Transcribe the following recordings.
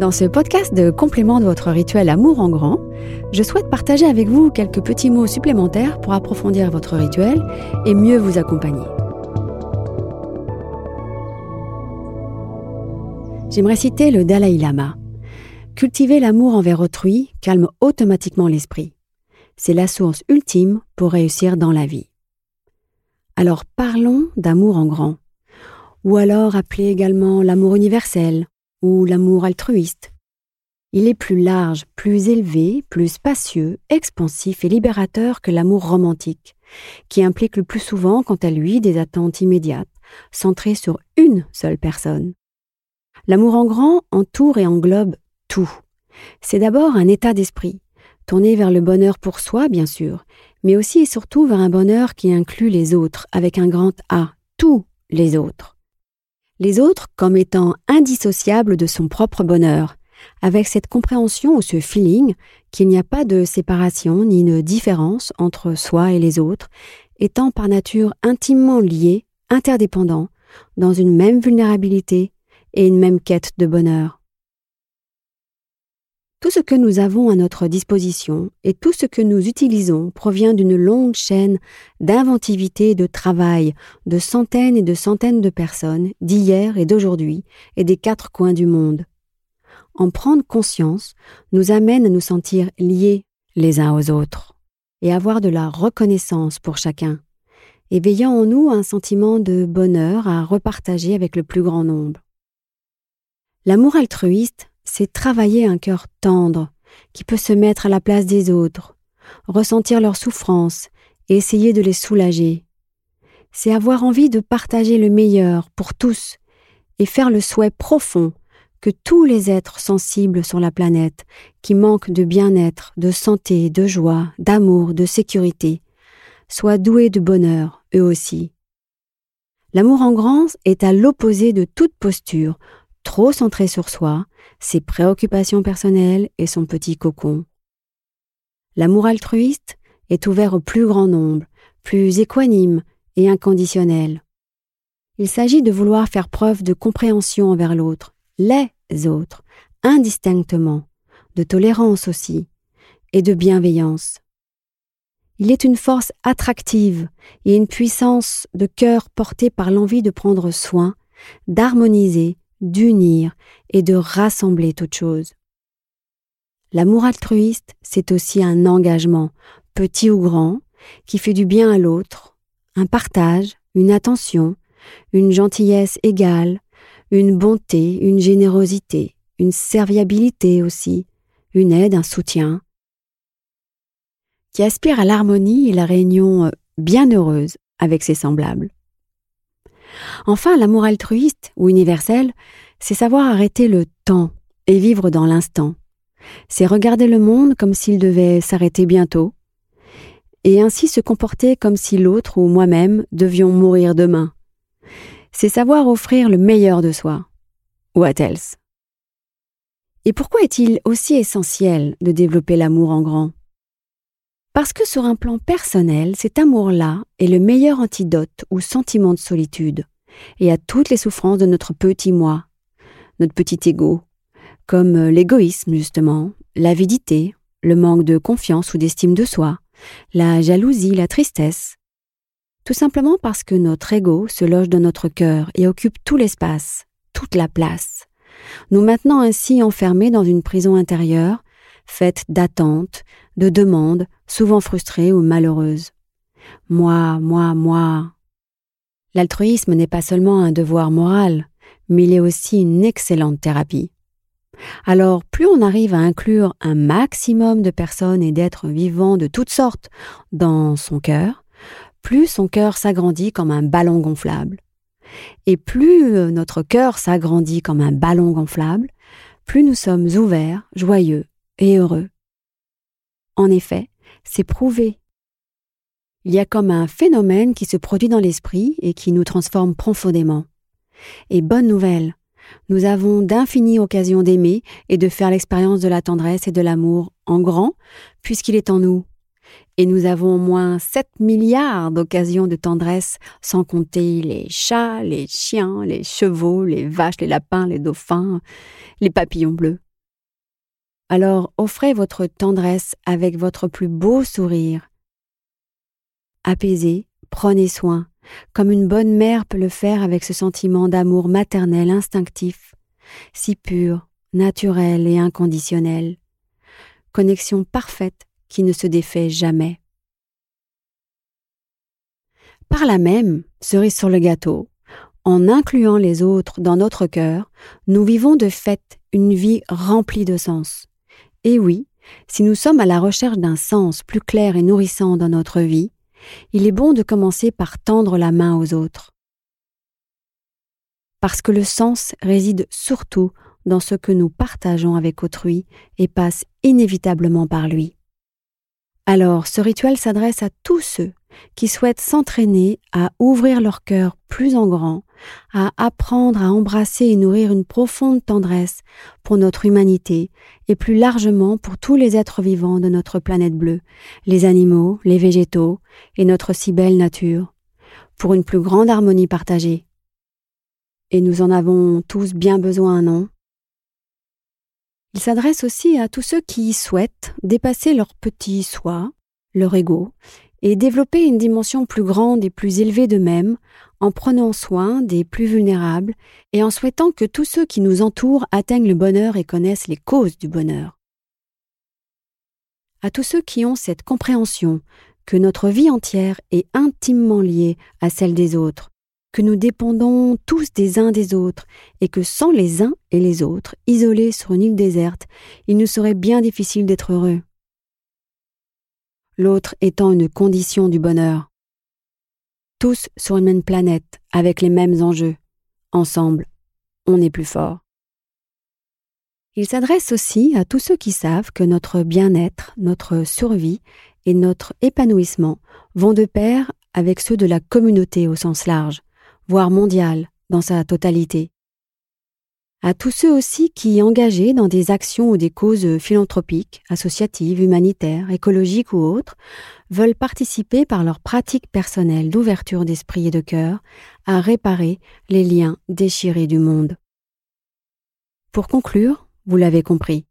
Dans ce podcast de complément de votre rituel Amour en grand, je souhaite partager avec vous quelques petits mots supplémentaires pour approfondir votre rituel et mieux vous accompagner. J'aimerais citer le Dalai Lama. Cultiver l'amour envers autrui calme automatiquement l'esprit. C'est la source ultime pour réussir dans la vie. Alors parlons d'amour en grand, ou alors appelé également l'amour universel ou l'amour altruiste. Il est plus large, plus élevé, plus spacieux, expansif et libérateur que l'amour romantique, qui implique le plus souvent, quant à lui, des attentes immédiates, centrées sur une seule personne. L'amour en grand entoure et englobe tout. C'est d'abord un état d'esprit, tourné vers le bonheur pour soi, bien sûr, mais aussi et surtout vers un bonheur qui inclut les autres, avec un grand A, tous les autres les autres comme étant indissociables de son propre bonheur, avec cette compréhension ou ce feeling qu'il n'y a pas de séparation ni de différence entre soi et les autres, étant par nature intimement liés, interdépendants, dans une même vulnérabilité et une même quête de bonheur. Tout ce que nous avons à notre disposition et tout ce que nous utilisons provient d'une longue chaîne d'inventivité et de travail de centaines et de centaines de personnes d'hier et d'aujourd'hui et des quatre coins du monde. En prendre conscience nous amène à nous sentir liés les uns aux autres et avoir de la reconnaissance pour chacun, éveillant en nous un sentiment de bonheur à repartager avec le plus grand nombre. L'amour altruiste c'est travailler un cœur tendre, qui peut se mettre à la place des autres, ressentir leurs souffrances et essayer de les soulager. C'est avoir envie de partager le meilleur pour tous et faire le souhait profond que tous les êtres sensibles sur la planète, qui manquent de bien-être, de santé, de joie, d'amour, de sécurité, soient doués de bonheur, eux aussi. L'amour en grand est à l'opposé de toute posture, trop centrée sur soi, ses préoccupations personnelles et son petit cocon. L'amour altruiste est ouvert au plus grand nombre, plus équanime et inconditionnel. Il s'agit de vouloir faire preuve de compréhension envers l'autre, les autres, indistinctement, de tolérance aussi, et de bienveillance. Il est une force attractive et une puissance de cœur portée par l'envie de prendre soin, d'harmoniser d'unir et de rassembler toutes choses. L'amour altruiste, c'est aussi un engagement, petit ou grand, qui fait du bien à l'autre, un partage, une attention, une gentillesse égale, une bonté, une générosité, une serviabilité aussi, une aide, un soutien, qui aspire à l'harmonie et la réunion euh, bien heureuse avec ses semblables. Enfin, l'amour altruiste ou universel, c'est savoir arrêter le temps et vivre dans l'instant. C'est regarder le monde comme s'il devait s'arrêter bientôt, et ainsi se comporter comme si l'autre ou moi-même devions mourir demain. C'est savoir offrir le meilleur de soi. What else? Et pourquoi est-il aussi essentiel de développer l'amour en grand? Parce que sur un plan personnel, cet amour-là est le meilleur antidote ou sentiment de solitude, et à toutes les souffrances de notre petit moi, notre petit ego, comme euh, l'égoïsme justement, l'avidité, le manque de confiance ou d'estime de soi, la jalousie, la tristesse. Tout simplement parce que notre ego se loge dans notre cœur et occupe tout l'espace, toute la place, nous maintenant ainsi enfermés dans une prison intérieure, faite d'attentes, de demandes, souvent frustrées ou malheureuses. Moi, moi, moi. L'altruisme n'est pas seulement un devoir moral, mais il est aussi une excellente thérapie. Alors, plus on arrive à inclure un maximum de personnes et d'êtres vivants de toutes sortes dans son cœur, plus son cœur s'agrandit comme un ballon gonflable. Et plus euh, notre cœur s'agrandit comme un ballon gonflable, plus nous sommes ouverts, joyeux et heureux. En effet, c'est prouvé. Il y a comme un phénomène qui se produit dans l'esprit et qui nous transforme profondément. Et bonne nouvelle, nous avons d'infinies occasions d'aimer et de faire l'expérience de la tendresse et de l'amour en grand, puisqu'il est en nous. Et nous avons au moins 7 milliards d'occasions de tendresse, sans compter les chats, les chiens, les chevaux, les vaches, les lapins, les dauphins, les papillons bleus, Alors offrez votre tendresse avec votre plus beau sourire. Apaisez, prenez soin, comme une bonne mère peut le faire avec ce sentiment d'amour maternel instinctif, si pur, naturel et inconditionnel. Connexion parfaite qui ne se défait jamais. Par là même, cerise sur le gâteau, en incluant les autres dans notre cœur, nous vivons de fait une vie remplie de sens. Et oui, si nous sommes à la recherche d'un sens plus clair et nourrissant dans notre vie, il est bon de commencer par tendre la main aux autres. Parce que le sens réside surtout dans ce que nous partageons avec autrui et passe inévitablement par lui. Alors ce rituel s'adresse à tous ceux qui souhaitent s'entraîner à ouvrir leur cœur plus en grand, à apprendre à embrasser et nourrir une profonde tendresse pour notre humanité et plus largement pour tous les êtres vivants de notre planète bleue, les animaux, les végétaux et notre si belle nature, pour une plus grande harmonie partagée. Et nous en avons tous bien besoin, non? Il s'adresse aussi à tous ceux qui souhaitent dépasser leur petit soi, leur ego, et développer une dimension plus grande et plus élevée d'eux-mêmes en prenant soin des plus vulnérables et en souhaitant que tous ceux qui nous entourent atteignent le bonheur et connaissent les causes du bonheur. À tous ceux qui ont cette compréhension que notre vie entière est intimement liée à celle des autres, que nous dépendons tous des uns des autres et que sans les uns et les autres, isolés sur une île déserte, il nous serait bien difficile d'être heureux l'autre étant une condition du bonheur. Tous sur une même planète, avec les mêmes enjeux. Ensemble, on est plus fort. Il s'adresse aussi à tous ceux qui savent que notre bien-être, notre survie et notre épanouissement vont de pair avec ceux de la communauté au sens large, voire mondial dans sa totalité à tous ceux aussi qui, engagés dans des actions ou des causes philanthropiques, associatives, humanitaires, écologiques ou autres, veulent participer par leur pratique personnelle d'ouverture d'esprit et de cœur à réparer les liens déchirés du monde. Pour conclure, vous l'avez compris,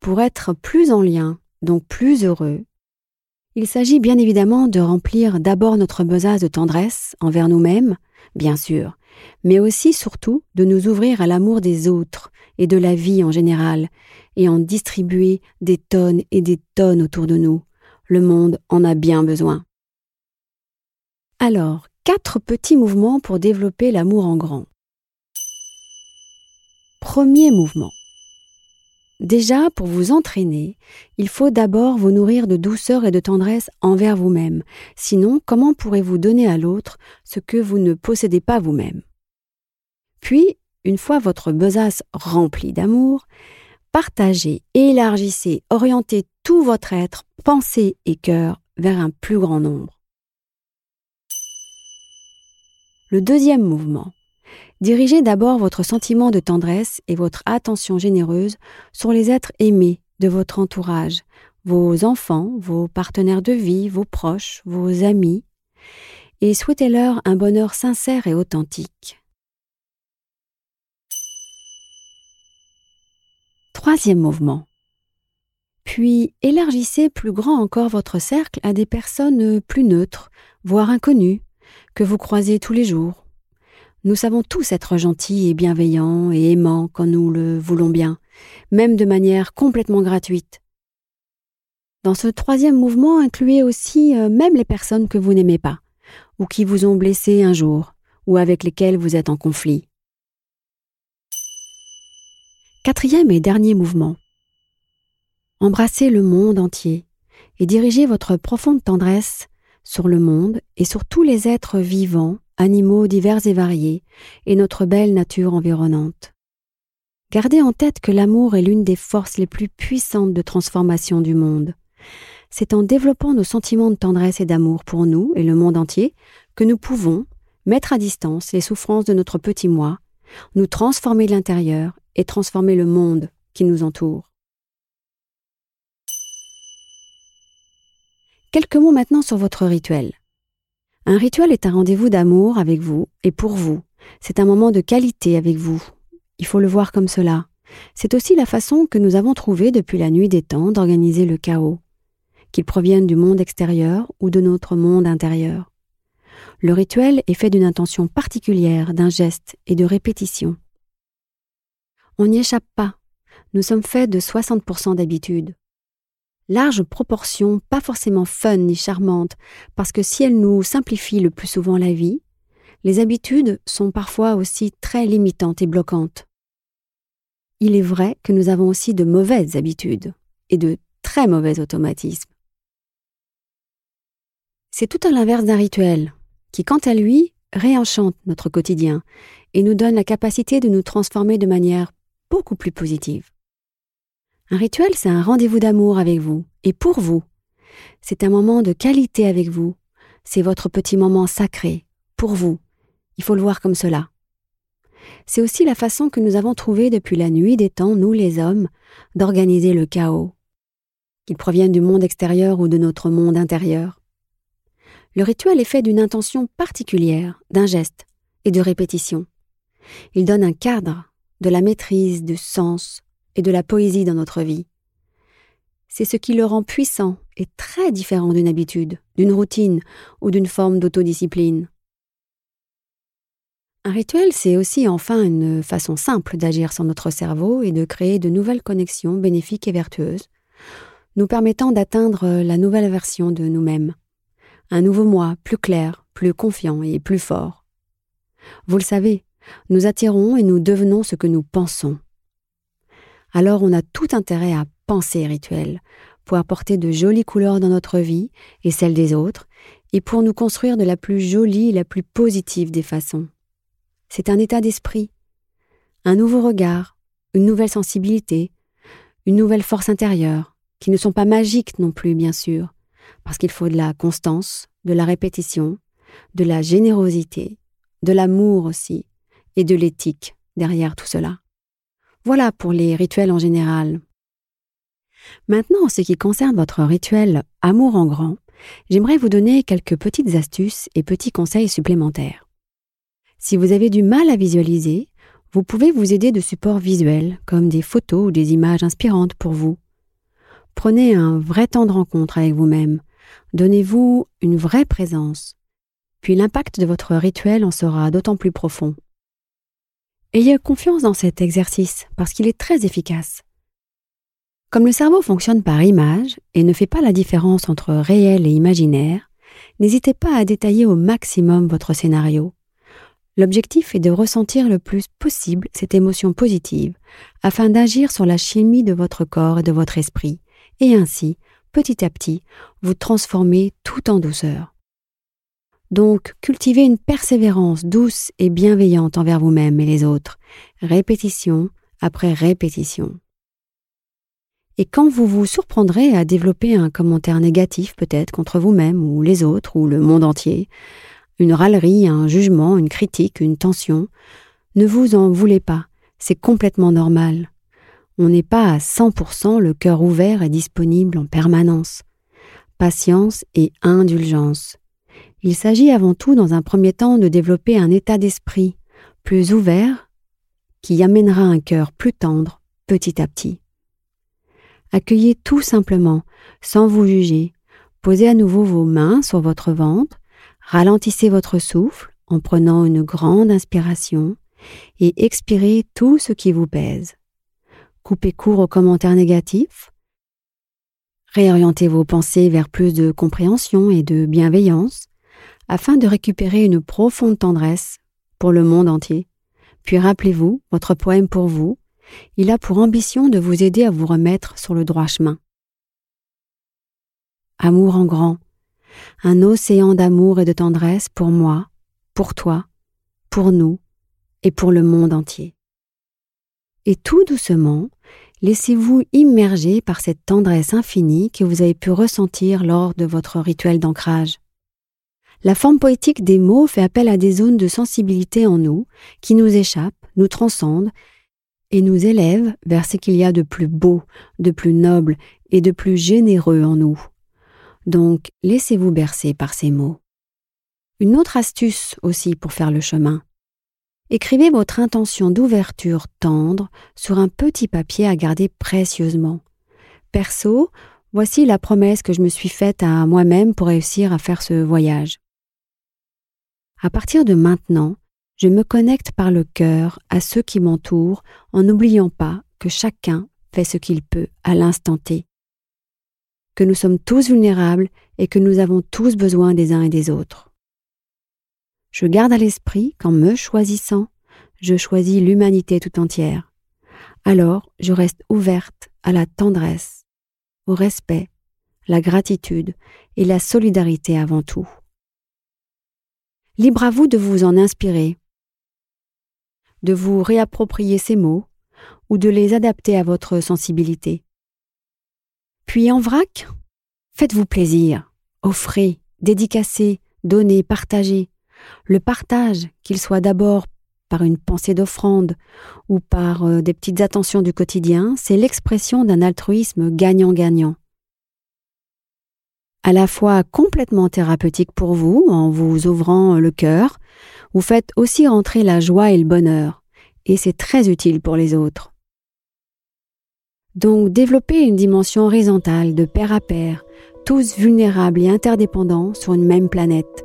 pour être plus en lien, donc plus heureux, il s'agit bien évidemment de remplir d'abord notre besace de tendresse envers nous-mêmes, bien sûr, mais aussi surtout de nous ouvrir à l'amour des autres et de la vie en général, et en distribuer des tonnes et des tonnes autour de nous. Le monde en a bien besoin. Alors, quatre petits mouvements pour développer l'amour en grand. Premier mouvement. Déjà, pour vous entraîner, il faut d'abord vous nourrir de douceur et de tendresse envers vous-même. Sinon, comment pourrez-vous donner à l'autre ce que vous ne possédez pas vous-même? Puis, une fois votre besace remplie d'amour, partagez, élargissez, orientez tout votre être, pensée et cœur vers un plus grand nombre. Le deuxième mouvement. Dirigez d'abord votre sentiment de tendresse et votre attention généreuse sur les êtres aimés de votre entourage, vos enfants, vos partenaires de vie, vos proches, vos amis, et souhaitez-leur un bonheur sincère et authentique. Troisième mouvement. Puis élargissez plus grand encore votre cercle à des personnes plus neutres, voire inconnues, que vous croisez tous les jours. Nous savons tous être gentils et bienveillants et aimants quand nous le voulons bien, même de manière complètement gratuite. Dans ce troisième mouvement, incluez aussi euh, même les personnes que vous n'aimez pas, ou qui vous ont blessé un jour, ou avec lesquelles vous êtes en conflit. Quatrième et dernier mouvement. Embrassez le monde entier et dirigez votre profonde tendresse sur le monde et sur tous les êtres vivants, animaux divers et variés, et notre belle nature environnante. Gardez en tête que l'amour est l'une des forces les plus puissantes de transformation du monde. C'est en développant nos sentiments de tendresse et d'amour pour nous et le monde entier que nous pouvons mettre à distance les souffrances de notre petit moi, nous transformer de l'intérieur et transformer le monde qui nous entoure. Quelques mots maintenant sur votre rituel. Un rituel est un rendez-vous d'amour avec vous et pour vous. C'est un moment de qualité avec vous. Il faut le voir comme cela. C'est aussi la façon que nous avons trouvée depuis la nuit des temps d'organiser le chaos, qu'il provienne du monde extérieur ou de notre monde intérieur. Le rituel est fait d'une intention particulière, d'un geste et de répétition. On n'y échappe pas. Nous sommes faits de 60% d'habitude. Large proportion, pas forcément fun ni charmante, parce que si elles nous simplifient le plus souvent la vie, les habitudes sont parfois aussi très limitantes et bloquantes. Il est vrai que nous avons aussi de mauvaises habitudes et de très mauvais automatismes. C'est tout à l'inverse d'un rituel, qui quant à lui réenchante notre quotidien et nous donne la capacité de nous transformer de manière beaucoup plus positive. Un rituel, c'est un rendez-vous d'amour avec vous et pour vous. C'est un moment de qualité avec vous. C'est votre petit moment sacré, pour vous. Il faut le voir comme cela. C'est aussi la façon que nous avons trouvée depuis la nuit des temps, nous les hommes, d'organiser le chaos, qu'il provienne du monde extérieur ou de notre monde intérieur. Le rituel est fait d'une intention particulière, d'un geste et de répétition. Il donne un cadre, de la maîtrise, du sens et de la poésie dans notre vie. C'est ce qui le rend puissant et très différent d'une habitude, d'une routine ou d'une forme d'autodiscipline. Un rituel, c'est aussi enfin une façon simple d'agir sur notre cerveau et de créer de nouvelles connexions bénéfiques et vertueuses, nous permettant d'atteindre la nouvelle version de nous-mêmes. Un nouveau moi, plus clair, plus confiant et plus fort. Vous le savez, nous attirons et nous devenons ce que nous pensons. Alors on a tout intérêt à penser rituel, pour apporter de jolies couleurs dans notre vie et celle des autres, et pour nous construire de la plus jolie et la plus positive des façons. C'est un état d'esprit, un nouveau regard, une nouvelle sensibilité, une nouvelle force intérieure, qui ne sont pas magiques non plus, bien sûr, parce qu'il faut de la constance, de la répétition, de la générosité, de l'amour aussi, et de l'éthique derrière tout cela. Voilà pour les rituels en général. Maintenant, en ce qui concerne votre rituel Amour en grand, j'aimerais vous donner quelques petites astuces et petits conseils supplémentaires. Si vous avez du mal à visualiser, vous pouvez vous aider de supports visuels, comme des photos ou des images inspirantes pour vous. Prenez un vrai temps de rencontre avec vous-même. Donnez-vous une vraie présence. Puis l'impact de votre rituel en sera d'autant plus profond. Ayez confiance dans cet exercice parce qu'il est très efficace. Comme le cerveau fonctionne par image et ne fait pas la différence entre réel et imaginaire, n'hésitez pas à détailler au maximum votre scénario. L'objectif est de ressentir le plus possible cette émotion positive afin d'agir sur la chimie de votre corps et de votre esprit et ainsi, petit à petit, vous transformer tout en douceur. Donc, cultivez une persévérance douce et bienveillante envers vous-même et les autres, répétition après répétition. Et quand vous vous surprendrez à développer un commentaire négatif peut-être contre vous-même ou les autres ou le monde entier, une râlerie, un jugement, une critique, une tension, ne vous en voulez pas, c'est complètement normal. On n'est pas à 100% le cœur ouvert et disponible en permanence. Patience et indulgence. Il s'agit avant tout dans un premier temps de développer un état d'esprit plus ouvert qui amènera un cœur plus tendre petit à petit. Accueillez tout simplement, sans vous juger, posez à nouveau vos mains sur votre ventre, ralentissez votre souffle en prenant une grande inspiration et expirez tout ce qui vous pèse. Coupez court aux commentaires négatifs, réorientez vos pensées vers plus de compréhension et de bienveillance, afin de récupérer une profonde tendresse pour le monde entier. Puis rappelez-vous, votre poème pour vous, il a pour ambition de vous aider à vous remettre sur le droit chemin. Amour en grand, un océan d'amour et de tendresse pour moi, pour toi, pour nous et pour le monde entier. Et tout doucement, laissez-vous immerger par cette tendresse infinie que vous avez pu ressentir lors de votre rituel d'ancrage. La forme poétique des mots fait appel à des zones de sensibilité en nous qui nous échappent, nous transcendent et nous élèvent vers ce qu'il y a de plus beau, de plus noble et de plus généreux en nous. Donc, laissez-vous bercer par ces mots. Une autre astuce aussi pour faire le chemin. Écrivez votre intention d'ouverture tendre sur un petit papier à garder précieusement. Perso, voici la promesse que je me suis faite à moi-même pour réussir à faire ce voyage. À partir de maintenant, je me connecte par le cœur à ceux qui m'entourent en n'oubliant pas que chacun fait ce qu'il peut à l'instant T, que nous sommes tous vulnérables et que nous avons tous besoin des uns et des autres. Je garde à l'esprit qu'en me choisissant, je choisis l'humanité tout entière. Alors je reste ouverte à la tendresse, au respect, la gratitude et la solidarité avant tout. Libre à vous de vous en inspirer, de vous réapproprier ces mots ou de les adapter à votre sensibilité. Puis en vrac, faites-vous plaisir, offrez, dédicacez, donnez, partagez. Le partage, qu'il soit d'abord par une pensée d'offrande ou par euh, des petites attentions du quotidien, c'est l'expression d'un altruisme gagnant-gagnant. À la fois complètement thérapeutique pour vous, en vous ouvrant le cœur, vous faites aussi rentrer la joie et le bonheur, et c'est très utile pour les autres. Donc développez une dimension horizontale de pair à pair, tous vulnérables et interdépendants sur une même planète.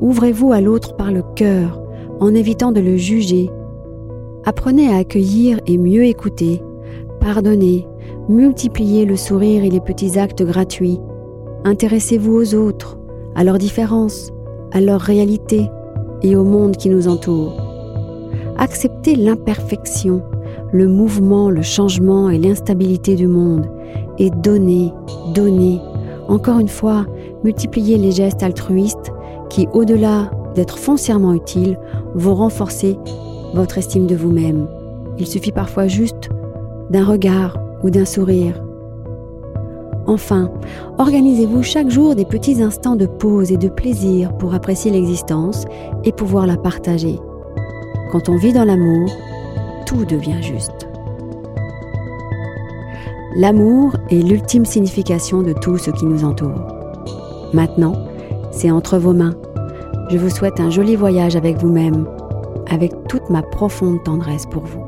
Ouvrez-vous à l'autre par le cœur, en évitant de le juger. Apprenez à accueillir et mieux écouter, pardonner, multiplier le sourire et les petits actes gratuits. Intéressez-vous aux autres, à leurs différences, à leur réalité et au monde qui nous entoure. Acceptez l'imperfection, le mouvement, le changement et l'instabilité du monde et donnez, donnez. Encore une fois, multipliez les gestes altruistes qui, au-delà d'être foncièrement utiles, vont renforcer votre estime de vous-même. Il suffit parfois juste d'un regard ou d'un sourire. Enfin, organisez-vous chaque jour des petits instants de pause et de plaisir pour apprécier l'existence et pouvoir la partager. Quand on vit dans l'amour, tout devient juste. L'amour est l'ultime signification de tout ce qui nous entoure. Maintenant, c'est entre vos mains. Je vous souhaite un joli voyage avec vous-même, avec toute ma profonde tendresse pour vous.